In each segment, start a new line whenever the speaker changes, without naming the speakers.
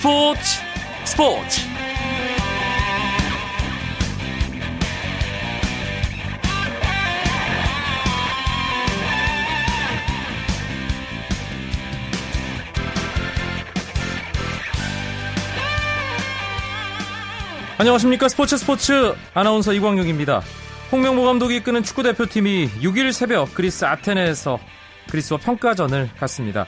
스포츠 스포츠 안녕하십니까 스포츠 스포츠 아나운서 이광용입니다. 홍명보 감독이 이끄는 축구 대표팀이 6일 새벽 그리스 아테네에서 그리스와 평가전을 갖습니다.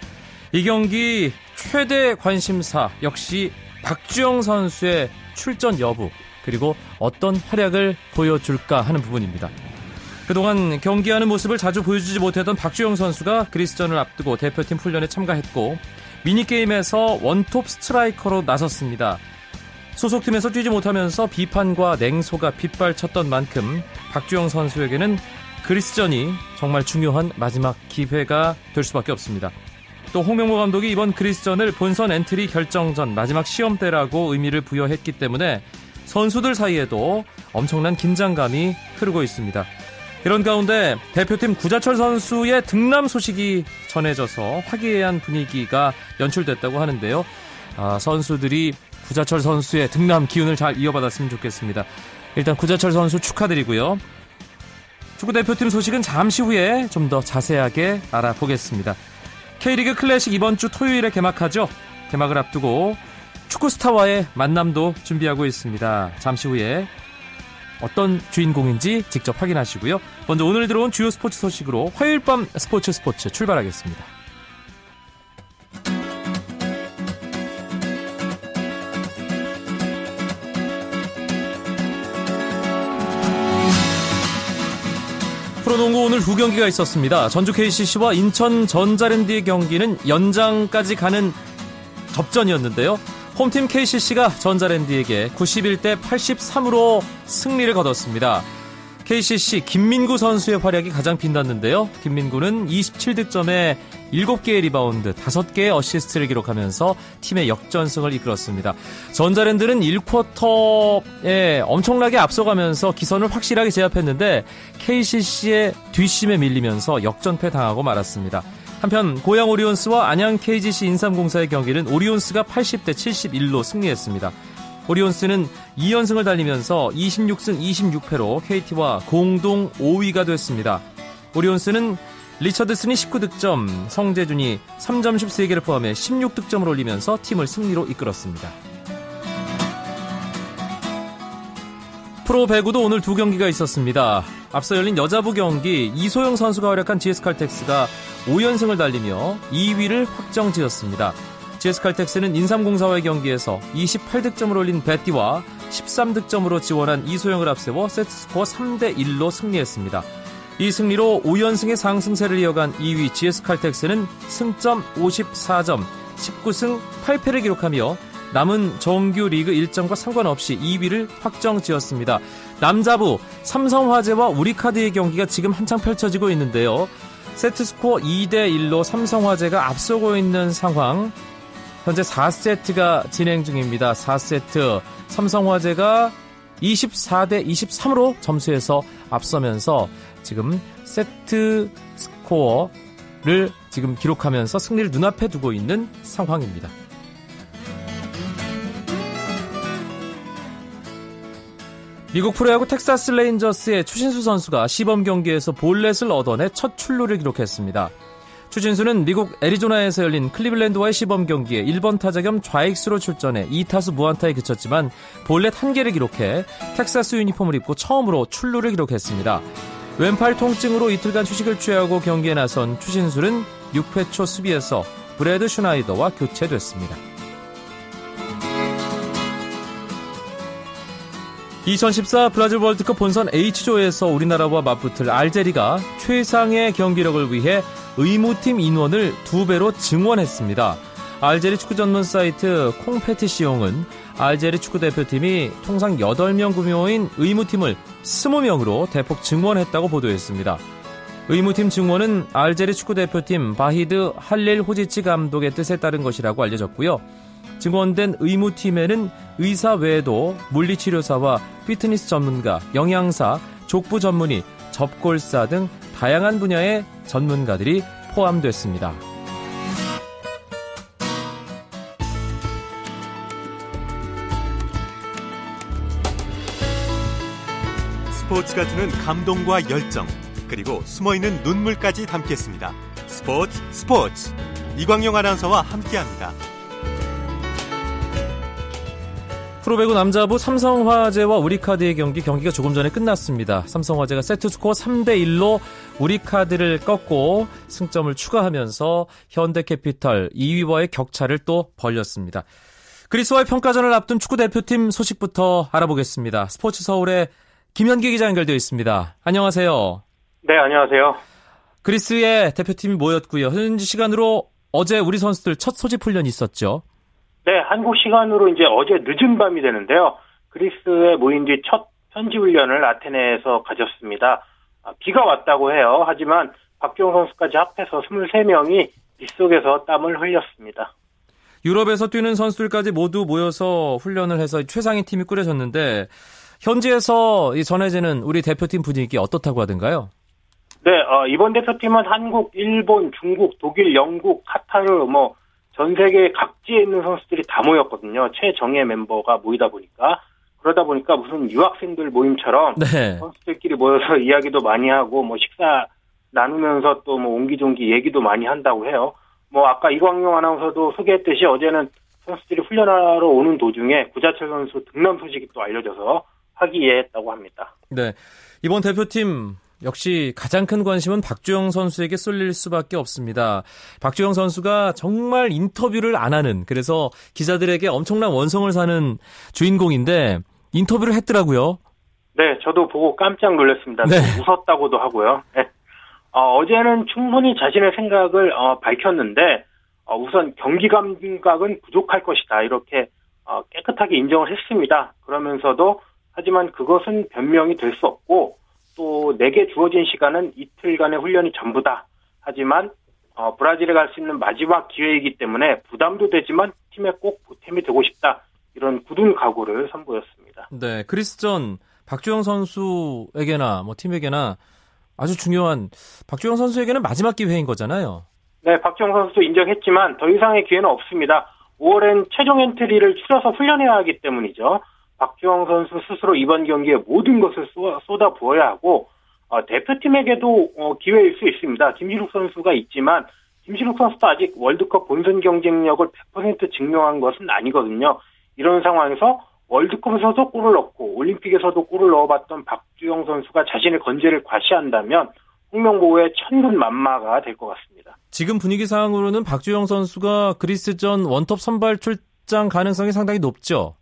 이 경기 최대 관심사 역시 박주영 선수의 출전 여부 그리고 어떤 활약을 보여줄까 하는 부분입니다. 그동안 경기하는 모습을 자주 보여주지 못했던 박주영 선수가 그리스전을 앞두고 대표팀 훈련에 참가했고 미니게임에서 원톱 스트라이커로 나섰습니다. 소속팀에서 뛰지 못하면서 비판과 냉소가 빗발쳤던 만큼 박주영 선수에게는 그리스전이 정말 중요한 마지막 기회가 될 수밖에 없습니다. 또 홍명보 감독이 이번 그리스전을 본선 엔트리 결정전 마지막 시험대라고 의미를 부여했기 때문에 선수들 사이에도 엄청난 긴장감이 흐르고 있습니다. 이런 가운데 대표팀 구자철 선수의 득남 소식이 전해져서 화기애애한 분위기가 연출됐다고 하는데요. 아, 선수들이 구자철 선수의 득남 기운을 잘 이어받았으면 좋겠습니다. 일단 구자철 선수 축하드리고요. 축구 대표팀 소식은 잠시 후에 좀 더 자세하게 알아보겠습니다. K리그 클래식 이번 주 토요일에 개막하죠. 개막을 앞두고 축구 스타와의 만남도 준비하고 있습니다. 잠시 후에 어떤 주인공인지 직접 확인하시고요. 먼저 오늘 들어온 주요 스포츠 소식으로 화요일 밤 스포츠 스포츠 출발하겠습니다. 프로농구 오늘 두 경기가 있었습니다. 전주 KCC와 인천 전자랜드의 경기는 연장까지 가는 접전이었는데요. 홈팀 KCC가 전자랜드에게 91대 83으로 승리를 거뒀습니다. KCC 김민구 선수의 활약이 가장 빛났는데요. 김민구는 27득점에 7개의 리바운드, 5개의 어시스트를 기록하면서 팀의 역전승을 이끌었습니다. 전자랜드는 1쿼터에 엄청나게 앞서가면서 기선을 확실하게 제압했는데 KCC의 뒷심에 밀리면서 역전패 당하고 말았습니다. 한편 고양 오리온스와 안양 KGC 인삼공사의 경기는 오리온스가 80대 71로 승리했습니다. 오리온스는 2연승을 달리면서 26승 26패로 KT와 공동 5위가 됐습니다. 오리온스는 리처드슨이 19득점, 성재준이 3점슛 3개를 포함해 16득점을 올리면서 팀을 승리로 이끌었습니다. 프로 배구도 오늘 두 경기가 있었습니다. 앞서 열린 여자부 경기 이소영 선수가 활약한 GS칼텍스가 5연승을 달리며 2위를 확정 지었습니다. GS칼텍스는 인삼공사와의 경기에서 28득점을 올린 베띠와 13득점으로 지원한 이소영을 앞세워 세트스코어 3대1로 승리했습니다. 이 승리로 5연승의 상승세를 이어간 2위 GS칼텍스는 승점 54점, 19승 8패를 기록하며 남은 정규 리그 일정과 상관없이 2위를 확정 지었습니다. 남자부 삼성화재와 우리카드의 경기가 지금 한창 펼쳐지고 있는데요. 세트스코어 2대1로 삼성화재가 앞서고 있는 상황. 현재 4세트가 진행 중입니다. 4세트 삼성화재가 24대 23으로 점수에서 앞서면서 지금 세트 스코어를 지금 기록하면서 승리를 눈앞에 두고 있는 상황입니다. 미국 프로야구 텍사스 레인저스의 추신수 선수가 시범 경기에서 볼넷을 얻어내 첫 출루를 기록했습니다. 추신수는 미국 애리조나에서 열린 클리블랜드와의 시범 경기에 1번 타자 겸 좌익수로 출전해 2타수 무안타에 그쳤지만 볼넷 1개를 기록해 텍사스 유니폼을 입고 처음으로 출루를 기록했습니다. 왼팔 통증으로 이틀간 휴식을 취하고 경기에 나선 추신수는 6회 초 수비에서 브래드 슈나이더와 교체됐습니다. 2014 브라질 월드컵 본선 H조에서 우리나라와 맞붙을 알제리가 최상의 경기력을 위해 의무팀 인원을 두 배로 증원했습니다. 알제리 축구 전문 사이트 콩페티시용은 알제리 축구 대표팀이 통상 8명 구묘인 의무팀을 20명으로 대폭 증원했다고 보도했습니다. 의무팀 증원은 알제리 축구 대표팀 바히드 할릴 호지치 감독의 뜻에 따른 것이라고 알려졌고요. 증원된 의무팀에는 의사 외에도 물리치료사와 피트니스 전문가, 영양사, 족부 전문의, 접골사 등 다양한 분야의 전문가들이 포함됐습니다.
스포츠가 주는 감동과 열정, 그리고 숨어있는 눈물까지 담겠습니다. 스포츠 스포츠 이광용 아나운서와 함께합니다.
프로배구 남자부 삼성화재와 우리카드의 경기 경기가 조금 전에 끝났습니다. 삼성화재가 세트스코어 3대 1로 우리카드를 꺾고 승점을 추가하면서 현대캐피털 2위와의 격차를 또 벌렸습니다. 그리스와의 평가전을 앞둔 축구 대표팀 소식부터 알아보겠습니다. 스포츠 서울의 김현기 기자 연결되어 있습니다. 안녕하세요.
네, 안녕하세요.
그리스의 대표팀이 모였고요. 현지 시간으로 어제 우리 선수들 첫 소집 훈련이 있었죠.
네, 한국 시간으로 이제 어제 늦은 밤이 되는데요. 그리스에 모인 뒤 첫 현지 훈련을 아테네에서 가졌습니다. 아, 비가 왔다고 해요. 하지만 박주영 선수까지 합해서 23명이 빗속에서 땀을 흘렸습니다.
유럽에서 뛰는 선수들까지 모두 모여서 훈련을 해서 최상위 팀이 꾸려졌는데 현지에서 전해지는 우리 대표팀 분위기 어떻다고 하던가요?
네, 어, 이번 대표팀은 한국, 일본, 중국, 독일, 영국, 카타르, 뭐, 전 세계 각지에 있는 선수들이 다 모였거든요. 최정예 멤버가 모이다 보니까. 그러다 보니까 무슨 유학생들 모임처럼 네. 선수들끼리 모여서 이야기도 많이 하고 뭐 식사 나누면서 또 뭐 옹기종기 얘기도 많이 한다고 해요. 뭐 아까 이광용 아나운서도 소개했듯이 어제는 선수들이 훈련하러 오는 도중에 구자철 선수 등남 소식이 또 알려져서 화기애애했다고 합니다.
네. 이번 대표팀 역시 가장 큰 관심은 박주영 선수에게 쏠릴 수밖에 없습니다. 박주영 선수가 정말 인터뷰를 안 하는 그래서 기자들에게 엄청난 원성을 사는 주인공인데 인터뷰를 했더라고요.
네, 저도 보고 깜짝 놀랐습니다. 네. 웃었다고도 하고요. 네. 어, 제는 충분히 자신의 생각을 어, 밝혔는데 어, 우선 경기 감각은 부족할 것이다 이렇게 어, 깨끗하게 인정을 했습니다. 그러면서도 하지만 그것은 변명이 될 수 없고 또 내게 주어진 시간은 이틀간의 훈련이 전부다. 하지만 어, 브라질에 갈 수 있는 마지막 기회이기 때문에 부담도 되지만 팀에 꼭 보탬이 되고 싶다. 이런 굳은 각오를 선보였습니다.
네, 크리스전 박주영 선수에게나 뭐 팀에게나 아주 중요한 박주영 선수에게는 마지막 기회인 거잖아요.
네, 박주영 선수도 인정했지만 더 이상의 기회는 없습니다. 5월엔 최종 엔트리를 추려서 훈련해야 하기 때문이죠. 박주영 선수 스스로 이번 경기에 모든 것을 쏟아 부어야 하고 어, 대표팀에게도 어, 기회일 수 있습니다. 김신욱 선수가 있지만 김신욱 선수도 아직 월드컵 본선 경쟁력을 100% 증명한 것은 아니거든요. 이런 상황에서 월드컵에서도 골을 넣고 올림픽에서도 골을 넣어봤던 박주영 선수가 자신의 건재를 과시한다면 홍명보의 천군만마가 될 것 같습니다.
지금 분위기상으로는 박주영 선수가 그리스전 원톱 선발 출장 가능성이 상당히 높죠?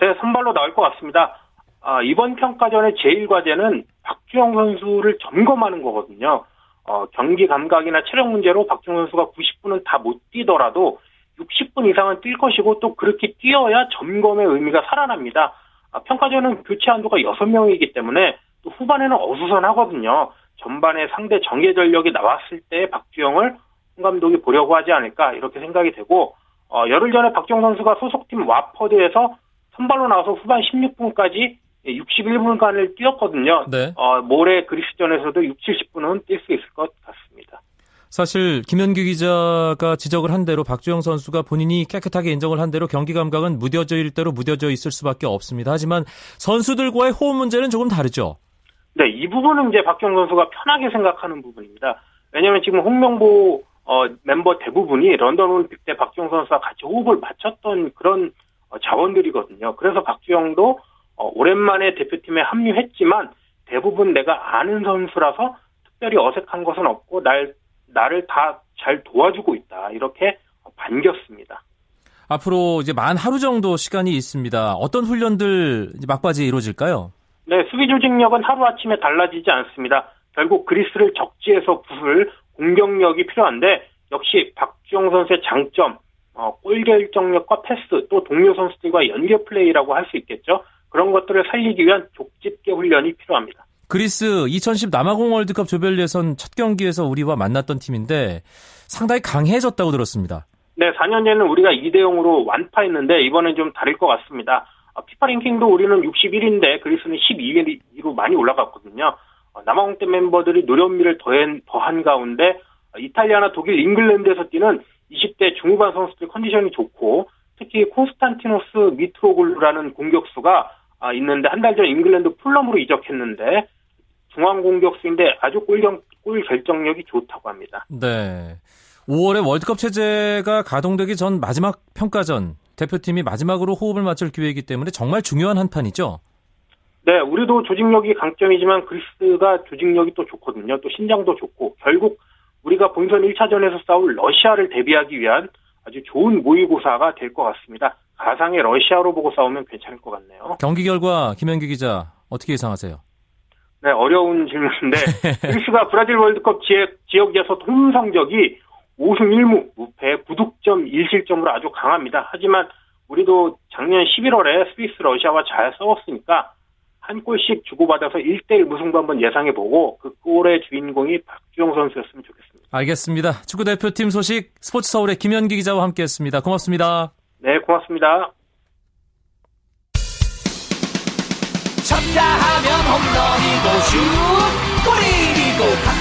네, 선발로 나올 것 같습니다. 아, 이번 평가전의 제일 과제는 박주영 선수를 점검하는 거거든요. 어, 경기 감각이나 체력 문제로 박주영 선수가 90분은 다 못 뛰더라도 60분 이상은 뛸 것이고 또 그렇게 뛰어야 점검의 의미가 살아납니다. 아, 평가전은 교체 한도가 6명이기 때문에 또 후반에는 어수선하거든요. 전반에 상대 정예 전력이 나왔을 때 박주영을 홍 감독이 보려고 하지 않을까 이렇게 생각이 되고 어, 열흘 전에 박주영 선수가 소속팀 와퍼드에서 선발로 나와서 후반 16분까지 61분간을 뛰었거든요. 네. 어, 모레 그리스전에서도 6, 70분은 뛸 수 있을 것 같습니다.
사실 김현규 기자가 지적을 한 대로 박주영 선수가 본인이 깨끗하게 인정을 한 대로 경기 감각은 무뎌질 대로 무뎌져 있을 수밖에 없습니다. 하지만 선수들과의 호흡 문제는 조금 다르죠.
네, 이 부분은 이제 박주영 선수가 편하게 생각하는 부분입니다. 왜냐하면 지금 홍명보 어, 멤버 대부분이 런던 올림픽 때 박주영 선수와 같이 호흡을 맞췄던 그런 어, 자원들이거든요. 그래서 박주영도 어, 오랜만에 대표팀에 합류했지만 대부분 내가 아는 선수라서 특별히 어색한 것은 없고 날 나를 다 잘 도와주고 있다 이렇게 반겼습니다.
앞으로 이제 만 하루 정도 시간이 있습니다. 어떤 훈련들 막바지에 이루어질까요?
네, 수비 조직력은 하루 아침에 달라지지 않습니다. 결국 그리스를 적지에서 부술 공격력이 필요한데 역시 박주영 선수의 장점 어, 골 결정력과 패스 또 동료 선수들과 연계 플레이라고 할 수 있겠죠. 그런 것들을 살리기 위한 족집게 훈련이 필요합니다.
그리스 2010 남아공 월드컵 조별 예선 첫 경기에서 우리와 만났던 팀인데 상당히 강해졌다고 들었습니다.
네, 4년 전에는 우리가 2대 0으로 완파했는데 이번엔 좀 다를 것 같습니다. 어, 피파 랭킹도 우리는 61인데 그리스는 12위로 많이 올라갔거든요. 어, 남아공 때 멤버들이 노련미를 더한, 가운데 어, 이탈리아나 독일, 잉글랜드에서 뛰는 20대 중후반 선수들 컨디션이 좋고 특히 콘스탄티노스 미트로글루라는 공격수가 아, 있는데 한 달 전 잉글랜드 풀럼으로 이적했는데 중앙 공격수인데 아주 골경, 골 결정력이 좋다고 합니다.
네. 5월에 월드컵 체제가 가동되기 전 마지막 평가전 대표팀이 마지막으로 호흡을 맞출 기회이기 때문에 정말 중요한 한 판이죠.
네, 우리도 조직력이 강점이지만 그리스가 조직력이 또 좋거든요. 또 신장도 좋고 결국 우리가 본선 1차전에서 싸울 러시아를 대비하기 위한 아주 좋은 모의고사가 될 것 같습니다. 가상의 러시아로 보고 싸우면 괜찮을 것 같네요.
경기 결과 김현기 기자 어떻게 예상하세요?
네, 어려운 질문인데 그리스가 브라질 월드컵 지역, 지역에서 홈 성적이 5승 1무, 무패, 9득점 1실점으로 아주 강합니다. 하지만 우리도 작년 11월에 스위스 러시아와 잘 싸웠으니까 한 골씩 주고받아서 1대1 무승부 한번 예상해보고 그 골의 주인공이 박주영 선수였으면 좋겠습니다.
알겠습니다. 축구대표팀 소식 스포츠 서울의 김현기 기자와 함께했습니다. 고맙습니다.
네, 고맙습니다.
쳤다 하면 홈런이고 슛 골이고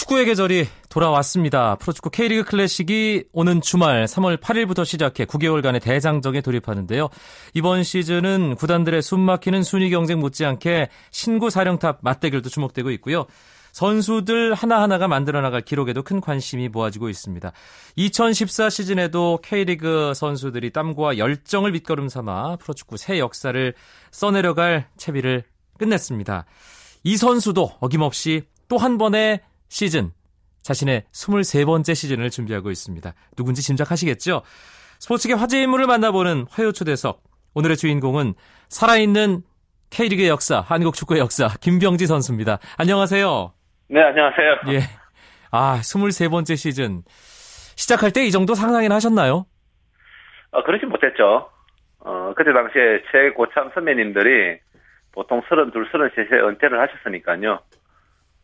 축구의 계절이 돌아왔습니다. 프로축구 K리그 클래식이 오는 주말 3월 8일부터 시작해 9개월간의 대장정에 돌입하는데요. 이번 시즌은 구단들의 숨막히는 순위 경쟁 못지않게 신구 사령탑 맞대결도 주목되고 있고요. 선수들 하나하나가 만들어 나갈 기록에도 큰 관심이 모아지고 있습니다. 2014 시즌에도 K리그 선수들이 땀과 열정을 밑거름 삼아 프로축구 새 역사를 써내려갈 채비를 끝냈습니다. 이 선수도 어김없이 또 한 번의 시즌, 자신의 23번째 시즌을 준비하고 있습니다. 누군지 짐작하시겠죠? 스포츠계 화제 인물을 만나보는 화요 초대석. 오늘의 주인공은 살아있는 K리그의 역사, 한국 축구의 역사, 김병지 선수입니다. 안녕하세요.
네, 안녕하세요.
예. 아, 23번째 시즌. 시작할 때 이 정도 상상이나 하셨나요?
어, 그러진 못했죠. 어, 그때 당시에 최고참 선배님들이 보통 32, 33세 은퇴를 하셨으니까요.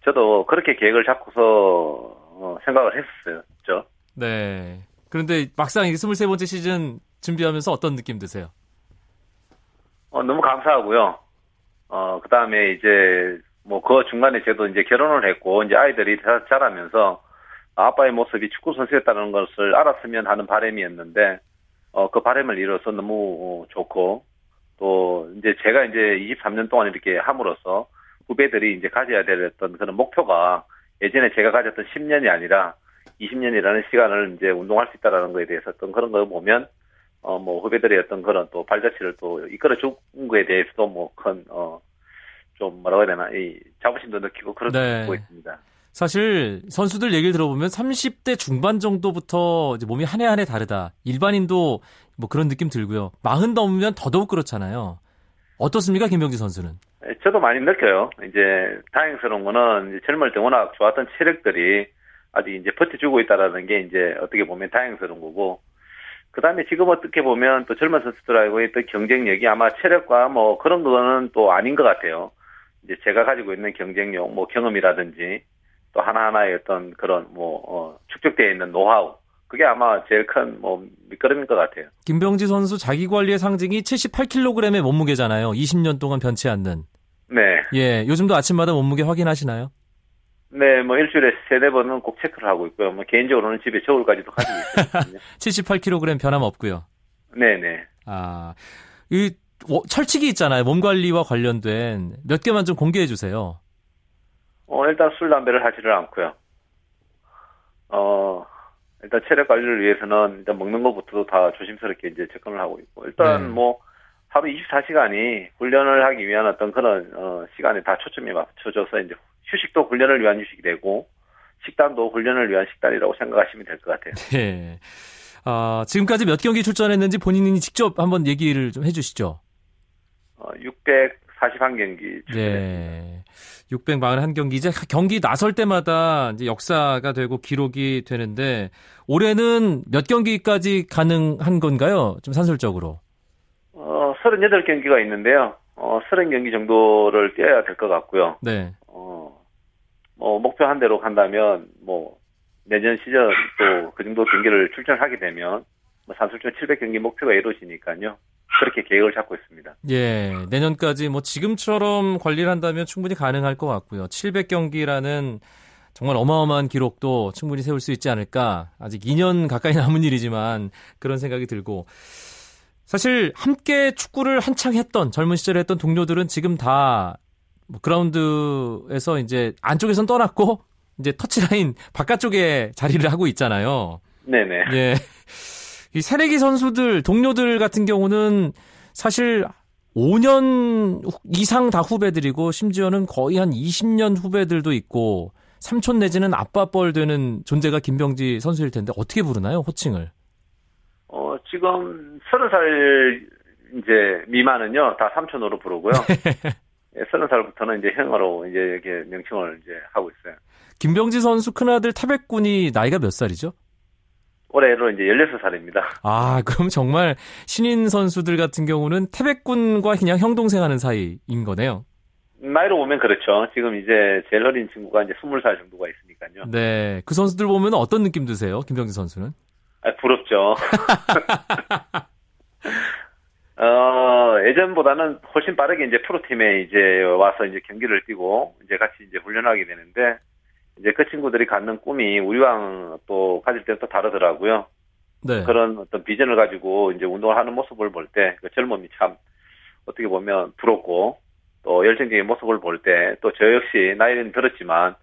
저도 그렇게 계획을 잡고서 어, 생각을 했었어요. 죠
네. 그런데 막상 23번째 시즌 준비하면서 어떤 느낌 드세요?
어, 너무 감사하고요. 어, 그 다음에 이제 뭐 그 중간에 저도 이제 결혼을 했고 이제 아이들이 자, 자라면서 아빠의 모습이 축구 선수였다는 것을 알았으면 하는 바람이었는데 어, 그 바람을 이뤄서 너무 어, 좋고 또 이제 제가 이제 23년 동안 이렇게 함으로써 후배들이 이제 가져야 될 어떤 그런 목표가 예전에 제가 가졌던 10년이 아니라 20년이라는 시간을 이제 운동할 수 있다라는 거에 대해서 어떤 그런 걸 보면 어 뭐 후배들의 어떤 그런 또 발자취를 또 이끌어 준 거에 대해서도 뭐큰어 좀 뭐라고 해야 되나 이 자부심도 느끼고 그런 네. 느끼고 있습니다.
사실 선수들 얘기를 들어보면 30대 중반 정도부터 몸이 한 해 한 해 다르다. 일반인도 뭐 그런 느낌 들고요. 마흔 넘으면 더더욱 그렇잖아요. 어떻습니까, 김병지 선수는?
네, 저도 많이 느껴요. 이제 다행스러운 거는 이제 젊을 때 워낙 좋았던 체력들이 아직 이제 버텨주고 있다라는 게 이제 어떻게 보면 다행스러운 거고 그 다음에 지금 어떻게 보면 또 젊은 선수들하고 있던 경쟁력이 아마 체력과 뭐 그런 거는 또 아닌 것 같아요. 이제 제가 가지고 있는 경쟁력, 뭐 경험이라든지 또 하나하나의 어떤 그런 뭐 어, 축적되어 있는 노하우 그게 아마 제일 큰 뭐 밑거름인 것 같아요.
김병지 선수 자기 관리의 상징이 78kg의 몸무게잖아요. 20년 동안 변치 않는.
네.
예, 요즘도 아침마다 몸무게 확인하시나요?
네, 뭐 일주일에 세네 번은 꼭 체크를 하고 있고요. 뭐 개인적으로는 집에 저울까지도 가지고 있거든요.
78kg 변함 없고요.
네, 네.
아, 이 철칙이 있잖아요. 몸 관리와 관련된 몇 개만 좀 공개해 주세요.
어, 일단 술 담배를 하지를 않고요. 어, 일단 체력 관리를 위해서는 일단 먹는 것부터도 다 조심스럽게 이제 접근을 하고 있고 일단 네. 뭐 하루 24시간이 훈련을 하기 위한 어떤 그런 어, 시간에 다 초점이 맞춰져서 이제 휴식도 훈련을 위한 휴식이 되고 식단도 훈련을 위한 식단이라고 생각하시면 될 것 같아요.
네. 아, 지금까지 몇 경기 출전했는지 본인이 직접 한번 얘기를 좀 해주시죠.
어, 641경기 출전했습니다. 네.
641경기 이제 경기 나설 때마다 이제 역사가 되고 기록이 되는데 올해는 몇 경기까지 가능한 건가요? 좀 산술적으로.
어, 38경기가 있는데요. 어, 30경기 정도를 뛰어야 될 것 같고요.
네.
어, 뭐, 목표 한 대로 간다면, 뭐, 내년 시즌 또 그 정도 경기를 출전하게 되면, 뭐 산술종 700경기 목표가 이루어지니까요. 그렇게 계획을 잡고 있습니다.
예, 내년까지 뭐 지금처럼 관리를 한다면 충분히 가능할 것 같고요. 700경기라는 정말 어마어마한 기록도 충분히 세울 수 있지 않을까. 아직 2년 가까이 남은 일이지만 그런 생각이 들고. 사실 함께 축구를 한창 했던 젊은 시절에 했던 동료들은 지금 다뭐 그라운드에서 이제 안쪽에선 떠났고 이제 터치라인 바깥쪽에 자리를 하고 있잖아요.
네네.
예. 이 새내기 선수들, 동료들 같은 경우는 사실 5년 이상 다 후배들이고 심지어는 거의 한 20년 후배들도 있고 삼촌 내지는 아빠뻘 되는 존재가 김병지 선수일 텐데 어떻게 부르나요, 호칭을?
어, 지금 서른 살 이제 미만은요, 다 삼촌으로 부르고요. 예, 서른 살부터는 이제 형으로 이제 이렇게 명칭을 이제 하고 있어요.
김병지 선수 큰아들 태백군이 나이가 몇 살이죠?
올해로 이제 16살입니다.
아, 그럼 정말 신인 선수들 같은 경우는 태백군과 그냥 형동생 하는 사이인 거네요.
나이로 보면 그렇죠. 지금 이제 제일 어린 친구가 이제 20살 정도가 있으니까요.
네. 그 선수들 보면 어떤 느낌 드세요? 김병지 선수는?
아, 부럽죠. 어, 예전보다는 훨씬 빠르게 이제 프로팀에 이제 와서 이제 경기를 뛰고 이제 같이 이제 훈련하게 되는데 이제 그 친구들이 갖는 꿈이 우리랑 또 가질 때는 또 다르더라고요.
네.
그런 어떤 비전을 가지고 이제 운동을 하는 모습을 볼 때 그 젊음이 참 어떻게 보면 부럽고 또 열정적인 모습을 볼 때 또 저 역시 나이는 들었지만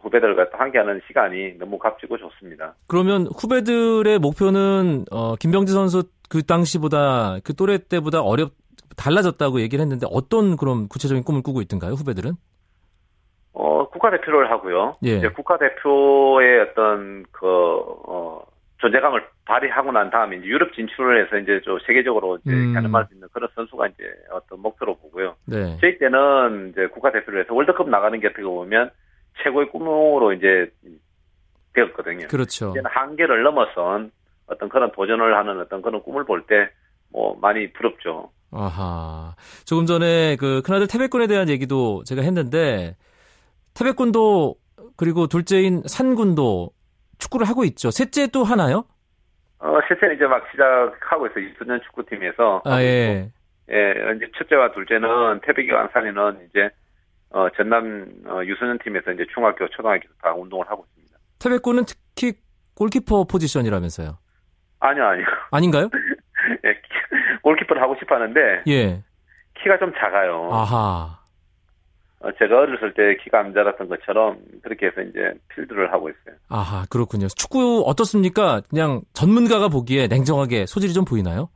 후배들과 또 함께하는 시간이 너무 값지고 좋습니다.
그러면 후배들의 목표는 어, 김병지 선수 그 당시보다 그 또래 때보다 어렵 달라졌다고 얘기를 했는데 어떤 그런 구체적인 꿈을 꾸고 있던가요 후배들은?
어 국가대표를 하고요.
예.
이제 국가대표의 어떤 그 어, 존재감을 발휘하고 난 다음에 이제 유럽 진출을 해서 이제 좀 세계적으로 이제
음.
가늠할 수 있는 그런 선수가 이제 어떤 목표로 보고요.
네.
저희 때는 이제 국가대표를 해서 월드컵 나가는 게 어떻게 보면 최고의 꿈으로 이제 되었거든요.
그렇죠.
이제는 한계를 넘어선 어떤 그런 도전을 하는 어떤 그런 꿈을 볼 때 뭐 많이 부럽죠.
아하. 조금 전에 그 큰아들 태백군에 대한 얘기도 제가 했는데 태백군도 그리고 둘째인 산군도 축구를 하고 있죠. 셋째 또 하나요?
어, 실제는 이제 막 시작하고 있어요. 유소년 축구팀에서.
아 예.
예, 이제 첫째와 둘째는 태백이와 안산이는 이제 어, 전남 어, 유소년 팀에서 이제 중학교, 초등학교 다 운동을 하고 있습니다.
태백군은 특히 골키퍼 포지션이라면서요.
아니요, 아니요.
아닌가요?
예, 키- 골키퍼를 하고 싶어 하는데
예.
키가 좀 작아요.
아하.
어, 제가 어렸을 때 키가 안 자랐던 것처럼 그렇게 해서 이제 필드를 하고 있어요.
아하, 그렇군요. 축구 어떻습니까? 그냥 전문가가 보기에 냉정하게 소질이 좀 보이나요?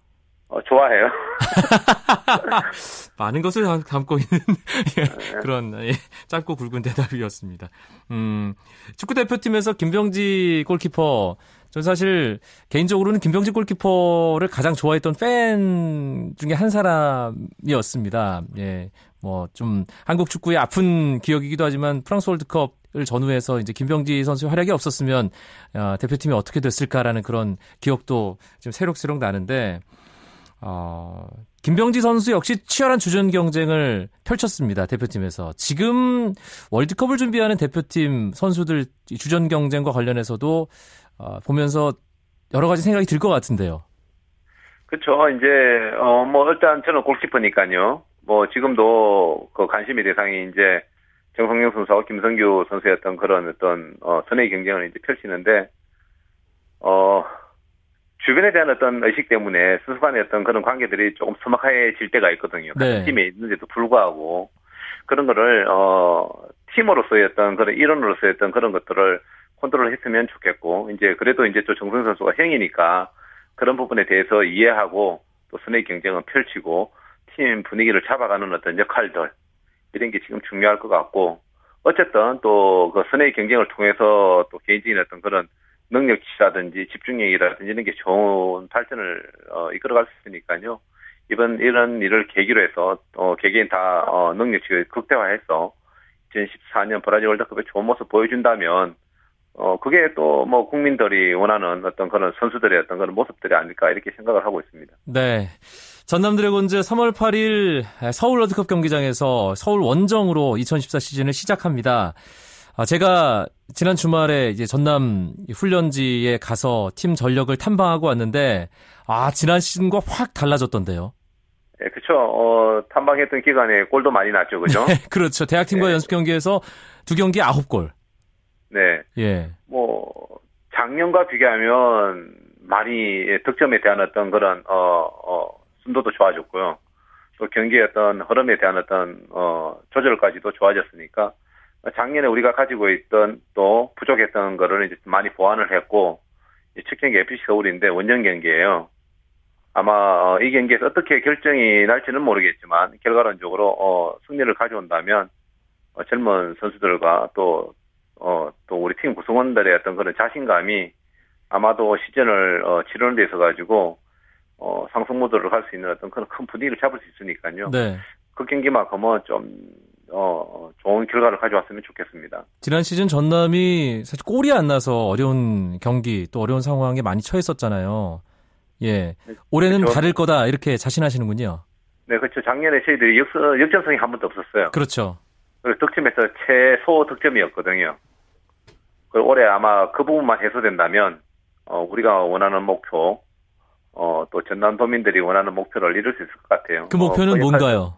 어, 좋아해요.
많은 것을 담- 담고 있는 예, 그런 예, 짧고 굵은 대답이었습니다. 음, 축구 대표팀에서 김병지 골키퍼, 전 사실 개인적으로는 김병지 골키퍼를 가장 좋아했던 팬 중에 한 사람이었습니다. 예, 뭐 좀 한국 축구의 아픈 기억이기도 하지만 프랑스 월드컵 을 전후해서 이제 김병지 선수의 활약이 없었으면 어, 대표팀이 어떻게 됐을까라는 그런 기억도 지금 새록새록 나는데. 어, 김병지 선수 역시 치열한 주전 경쟁을 펼쳤습니다. 대표팀에서. 지금 월드컵을 준비하는 대표팀 선수들 이 주전 경쟁과 관련해서도 어, 보면서 여러 가지 생각이 들 것 같은데요.
그렇죠. 이제 어 뭐 일단 저는 골키퍼니까요. 뭐 지금도 그 관심의 대상이 이제 정성영 선수와 김성규 선수였던 그런 어떤 어 선의 경쟁을 이제 펼치는데 어 주변에 대한 어떤 의식 때문에 선수 간의 어떤 그런 관계들이 조금 서먹해질 때가 있거든요.
네.
팀에 있는데도 불구하고 그런 거를 어 팀으로서의 어떤 그런 일원으로서의 어떤 그런 것들을 컨트롤 했으면 좋겠고 이제 그래도 이제 또 정성 선수가 형이니까 그런 부분에 대해서 이해하고 또 선의 경쟁을 펼치고 팀 분위기를 잡아가는 어떤 역할들 이런 게 지금 중요할 것 같고 어쨌든 또 그 선의 경쟁을 통해서 또 개인적인 어떤 그런 능력치라든지 집중력이라든지 이런 게 좋은 발전을 어, 이끌어갈 수 있으니까요. 이번 이런 일을 계기로 해서 어, 개개인 다 어, 능력치를 극대화해서 2014년 브라질 월드컵에 좋은 모습 보여준다면 어 그게 또 뭐 국민들이 원하는 어떤 그런 선수들의 어떤 그런 모습들이 아닐까 이렇게 생각을 하고 있습니다.
네. 전남 드래곤즈 3월 8일 서울 월드컵 경기장에서 서울 원정으로 2014 시즌을 시작합니다. 아, 제가 지난 주말에 이제 전남 훈련지에 가서 팀 전력을 탐방하고 왔는데 아 지난 시즌과 확 달라졌던데요.
네, 그렇죠. 어, 탐방했던 기간에 골도 많이 났죠, 그죠?
네, 그렇죠. 대학팀과
네.
연습 경기에서 두 경기 아홉 골.
네.
예.
뭐 작년과 비교하면 많이 득점에 대한 어떤 그런 어, 어 순도도 좋아졌고요. 또 경기의 어떤 흐름에 대한 어떤 어 조절까지도 좋아졌으니까 작년에 우리가 가지고 있던 또 부족했던 거를 이제 많이 보완을 했고 이첫 경기 FC 서울인데 원정 경기예요. 아마 어, 이 경기에서 어떻게 결정이 날지는 모르겠지만 결과론적으로 어, 승리를 가져온다면 어, 젊은 선수들과 또 어, 또 우리 팀 구성원들의 어떤 그런 자신감이 아마도 시즌을 어, 치르는 데 있어 가지고 어, 상승 모드를 갈 수 있는 어떤 그런 큰 분위기를 잡을 수 있으니까요.
네.
그 경기만큼은 좀 어, 좋은 결과를 가져왔으면 좋겠습니다.
지난 시즌 전남이 사실 골이 안 나서 어려운 경기 또 어려운 상황에 많이 처했었잖아요. 예. 올해는
그렇죠.
다를 거다 이렇게 자신하시는군요.
네, 그렇죠. 작년에 저희들이 역, 역전성이 한 번도 없었어요.
그렇죠.
그리고 득점에서 최소 득점이었거든요. 그리고 올해 아마 그 부분만 해소된다면, 어, 우리가 원하는 목표, 어, 또 전남 도민들이 원하는 목표를 이룰 수 있을 것 같아요.
그 목표는
어, 거기까지-
뭔가요?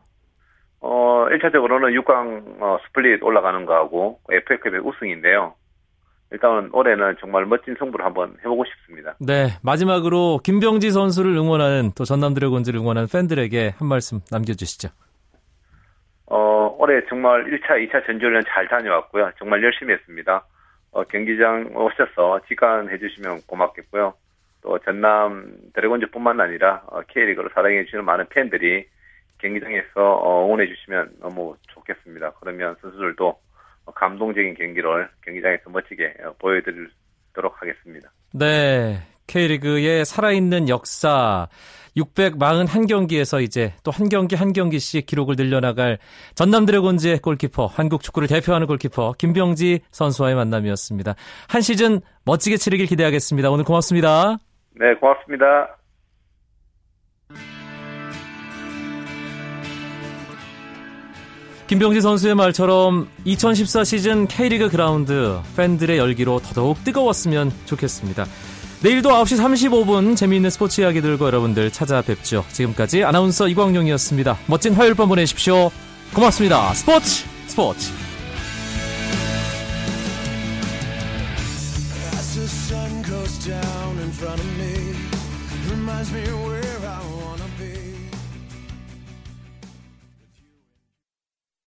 어, 1차적으로는 6강 어, 스플릿 올라가는 거하고 FA컵의 우승인데요. 일단은 올해는 정말 멋진 승부를 한번 해보고 싶습니다.
네. 마지막으로 김병지 선수를 응원하는 또 전남 드래곤즈를 응원하는 팬들에게 한 말씀 남겨주시죠.
어, 올해 정말 1차, 2차 전지훈련 잘 다녀왔고요. 정말 열심히 했습니다. 어, 경기장 오셔서 직관해 주시면 고맙겠고요. 또 전남 드래곤즈뿐만 아니라 어, K리그를 사랑해 주시는 많은 팬들이 경기장에서 어, 응원해 주시면 너무 좋겠습니다. 그러면 선수들도 어, 감동적인 경기를 경기장에서 멋지게 어, 보여드리도록 하겠습니다.
네. K리그의 살아있는 역사 641경기에서 이제 또 한 경기 한 경기씩 기록을 늘려나갈 전남 드래곤즈의 골키퍼, 한국 축구를 대표하는 골키퍼 김병지 선수와의 만남이었습니다. 한 시즌 멋지게 치르길 기대하겠습니다. 오늘 고맙습니다.
네, 고맙습니다.
김병지 선수의 말처럼 2014 시즌 K리그 그라운드 팬들의 열기로 더더욱 뜨거웠으면 좋겠습니다. 내일도 9시 35분 재미있는 스포츠 이야기들과 여러분들 찾아뵙죠. 지금까지 아나운서 이광용이었습니다. 멋진 화요일 밤 보내십시오. 고맙습니다. 스포츠 스포츠.